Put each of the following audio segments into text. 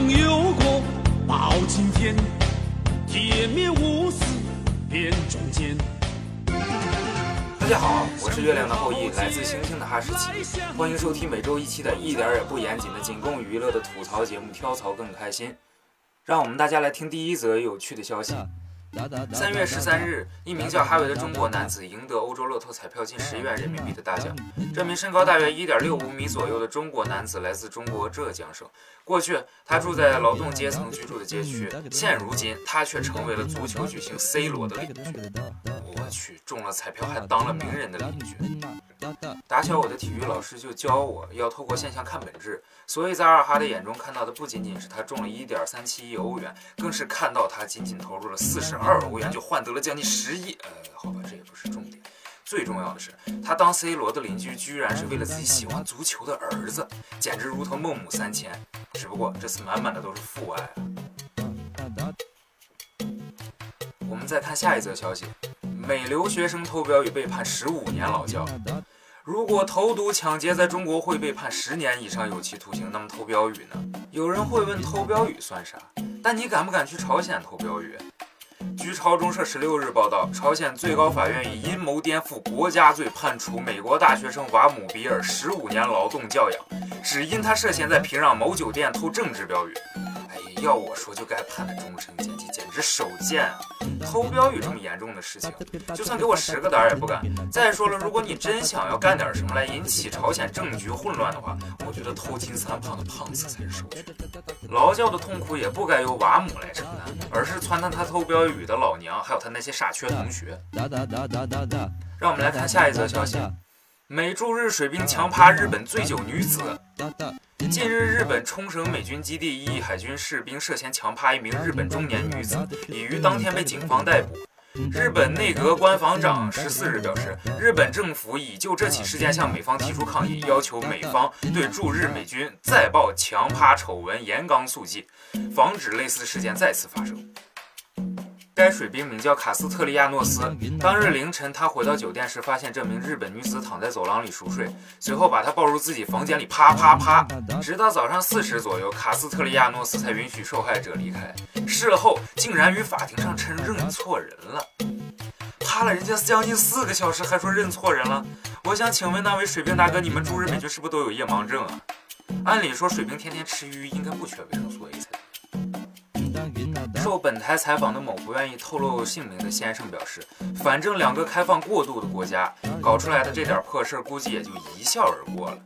功有过，报青天；铁面无私，辨忠奸。大家好，我是月亮的后裔，来自星星的哈士奇，欢迎收听每周一期的、一点也不严谨的、仅供娱乐的吐槽节目《跳槽更开心》。让我们大家来听第一则有趣的消息。三月十三日，一名叫哈维的中国男子赢得欧洲乐透彩票近十亿元人民币的大奖。这名身高大约一点六五米左右的中国男子来自中国浙江省。过去，他住在劳动阶层居住的街区，现如今，他却成为了足球巨星 C 罗的邻居。我去，中了彩票还当了名人的邻居。打小，我的体育老师就教我要透过现象看本质，所以在二哈的眼中看到的不仅仅是他中了一点三七亿欧元，更是看到他仅仅投入了四十二欧元就换得了将近十亿。呃，好吧，这也不是重点，最重要的是，他当 C 罗的邻居居然是为了自己喜欢足球的儿子，简直如同孟母三迁。只不过这次满满的都是父爱啊！我们再看下一则消息。美留学生偷标语被判十五年劳教。如果投毒抢劫在中国会被判十年以上有期徒刑，那么偷标语呢？有人会问偷标语算啥？但你敢不敢去朝鲜偷标语？据朝中社十六日报道，朝鲜最高法院以阴谋颠覆国家罪判处美国大学生瓦姆比尔十五年劳动教养，只因他涉嫌在平壤某酒店偷政治标语。要我说就该判他终身监禁，简直手贱啊！偷标语这么严重的事情，就算给我十个胆儿也不敢。再说了，如果你真想要干点什么来引起朝鲜政局混乱的话，我觉得偷金三胖的胖子才是首选。劳教的痛苦也不该由瓦姆来承担，而是撺掇他偷标语的老娘，还有他那些傻缺同学。让我们来看下一则消息：美驻日水兵强趴日本醉酒女子。近日，日本冲绳美军基地一海军士兵涉嫌强趴一名日本中年女子，已于当天被警方逮捕。日本内阁官房长十四日表示，日本政府已就这起事件向美方提出抗议，要求美方对驻日美军再报强趴丑闻严纲肃纪，防止类似事件再次发生。该水兵名叫卡斯特利亚诺斯。当日凌晨，他回到酒店时，发现这名日本女子躺在走廊里熟睡，随后把她抱入自己房间里，啪啪啪。直到早上四时左右，卡斯特利亚诺斯才允许受害者离开。事后竟然与法庭上称认错人了，趴了人家将近四个小时，还说认错人了。我想请问那位水兵大哥，你们驻日美军是不是都有夜盲症啊？按理说，水兵天天吃鱼，应该不缺维生素 A。受本台采访的某不愿意透露姓名的先生表示：“反正两个开放过度的国家搞出来的这点破事儿，估计也就一笑而过了。”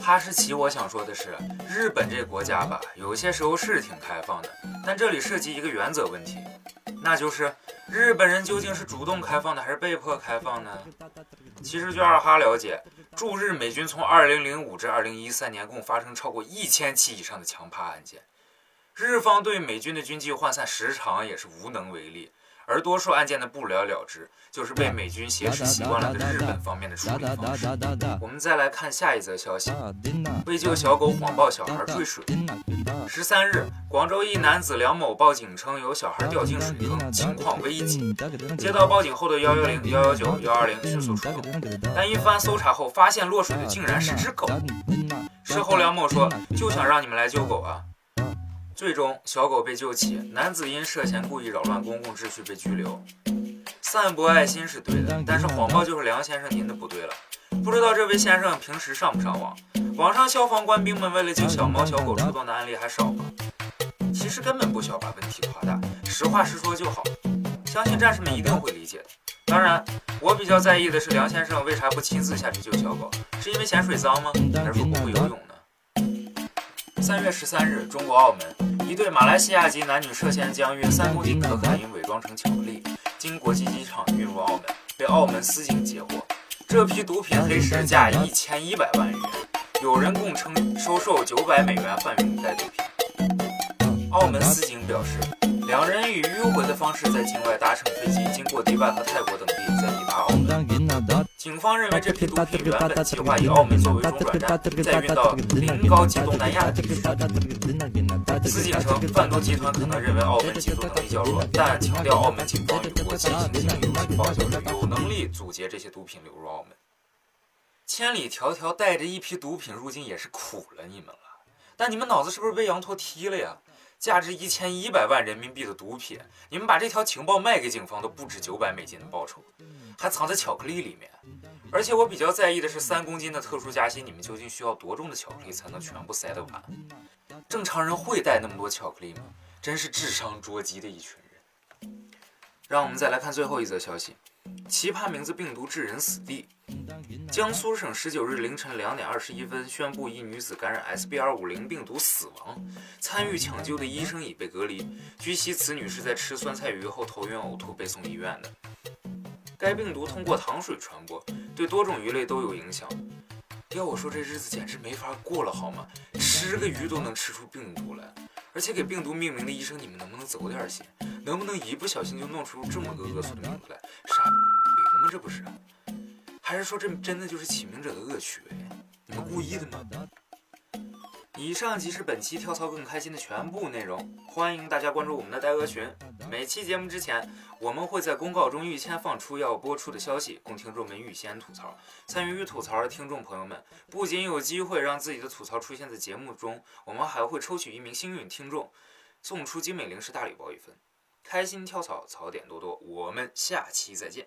哈士奇，我想说的是，日本这国家吧，有些时候是挺开放的，但这里涉及一个原则问题，那就是日本人究竟是主动开放的还是被迫开放呢？其实据二哈了解，驻日美军从2005至2013年共发生超过一千起以上的强趴案件。日方对美军的军纪涣散时常也是无能为力，而多数案件的不了了之，就是被美军挟持习惯了的日本方面的处理方式。我们再来看下一则消息：为救小狗谎报小孩坠水。十三日，广州一男子梁某报警称有小孩掉进水坑，情况危急。接到报警后的幺幺零、幺幺九、幺二零迅速出动，但一番搜查后发现落水的竟然是只狗。事后梁某说：“就想让你们来救狗啊。”最终，小狗被救起，男子因涉嫌故意扰乱公共秩序被拘留。散播爱心是对的，但是谎报就是梁先生您的不对了。不知道这位先生平时上不上网？网上消防官兵们为了救小猫小狗出动的案例还少吗？其实根本不需要把问题夸大，实话实说就好。相信战士们一定会理解的。当然，我比较在意的是梁先生为啥不亲自下去救小狗？是因为嫌水脏吗？还是说不会游泳呢？三月十三日，中国澳门一对马来西亚籍男女涉嫌将约三公斤可卡因伪装成巧克力，经国际机场运入澳门，被澳门司警截获。这批毒品黑市价一千一百万元，有人供称收受九百美元贩运该毒品。澳门司警表示，两人以迂回的方式在境外搭乘飞机，经过迪拜和泰国等地，在。警方认为这批毒品原本计划以澳门作为中转站，再运到临高及东南亚地区。司警称，贩毒集团可能认为澳门缉毒能力较弱，但强调澳门警方有过进行经有情报交流，有能力阻截这些毒品流入澳门。千里迢迢带着一批毒品入境也是苦了你们了，但你们脑子是不是被羊驼踢了呀？价值一千一百万人民币的毒品，你们把这条情报卖给警方都不止九百美金的报酬，还藏在巧克力里面。而且我比较在意的是三公斤的特殊夹心，你们究竟需要多重的巧克力才能全部塞得完？正常人会带那么多巧克力吗？真是智商捉鸡的一群人。让我们再来看最后一则消息：奇葩名字病毒致人死地。江苏省十九日凌晨两点二十一分宣布，一女子感染 SBR 五零病毒死亡，参与抢救的医生已被隔离。据悉，此女是在吃酸菜鱼后头晕呕吐被送医院的。该病毒通过糖水传播，对多种鱼类都有影响。要我说，这日子简直没法过了，好吗？吃个鱼都能吃出病毒来，而且给病毒命名的医生，你们能不能走点心？能不能一不小心就弄出这么个恶俗的名字来？傻病吗？这不是？还是说这真的就是起名者的恶趣味？你们故意的吗？以上即是本期跳槽更开心的全部内容，欢迎大家关注我们的呆鹅群。每期节目之前，我们会在公告中预先放出要播出的消息，供听众们预先吐槽。参与吐槽的听众朋友们，不仅有机会让自己的吐槽出现在节目中，我们还会抽取一名幸运听众，送出精美零食大礼包一份。开心跳槽，槽点多多，我们下期再见。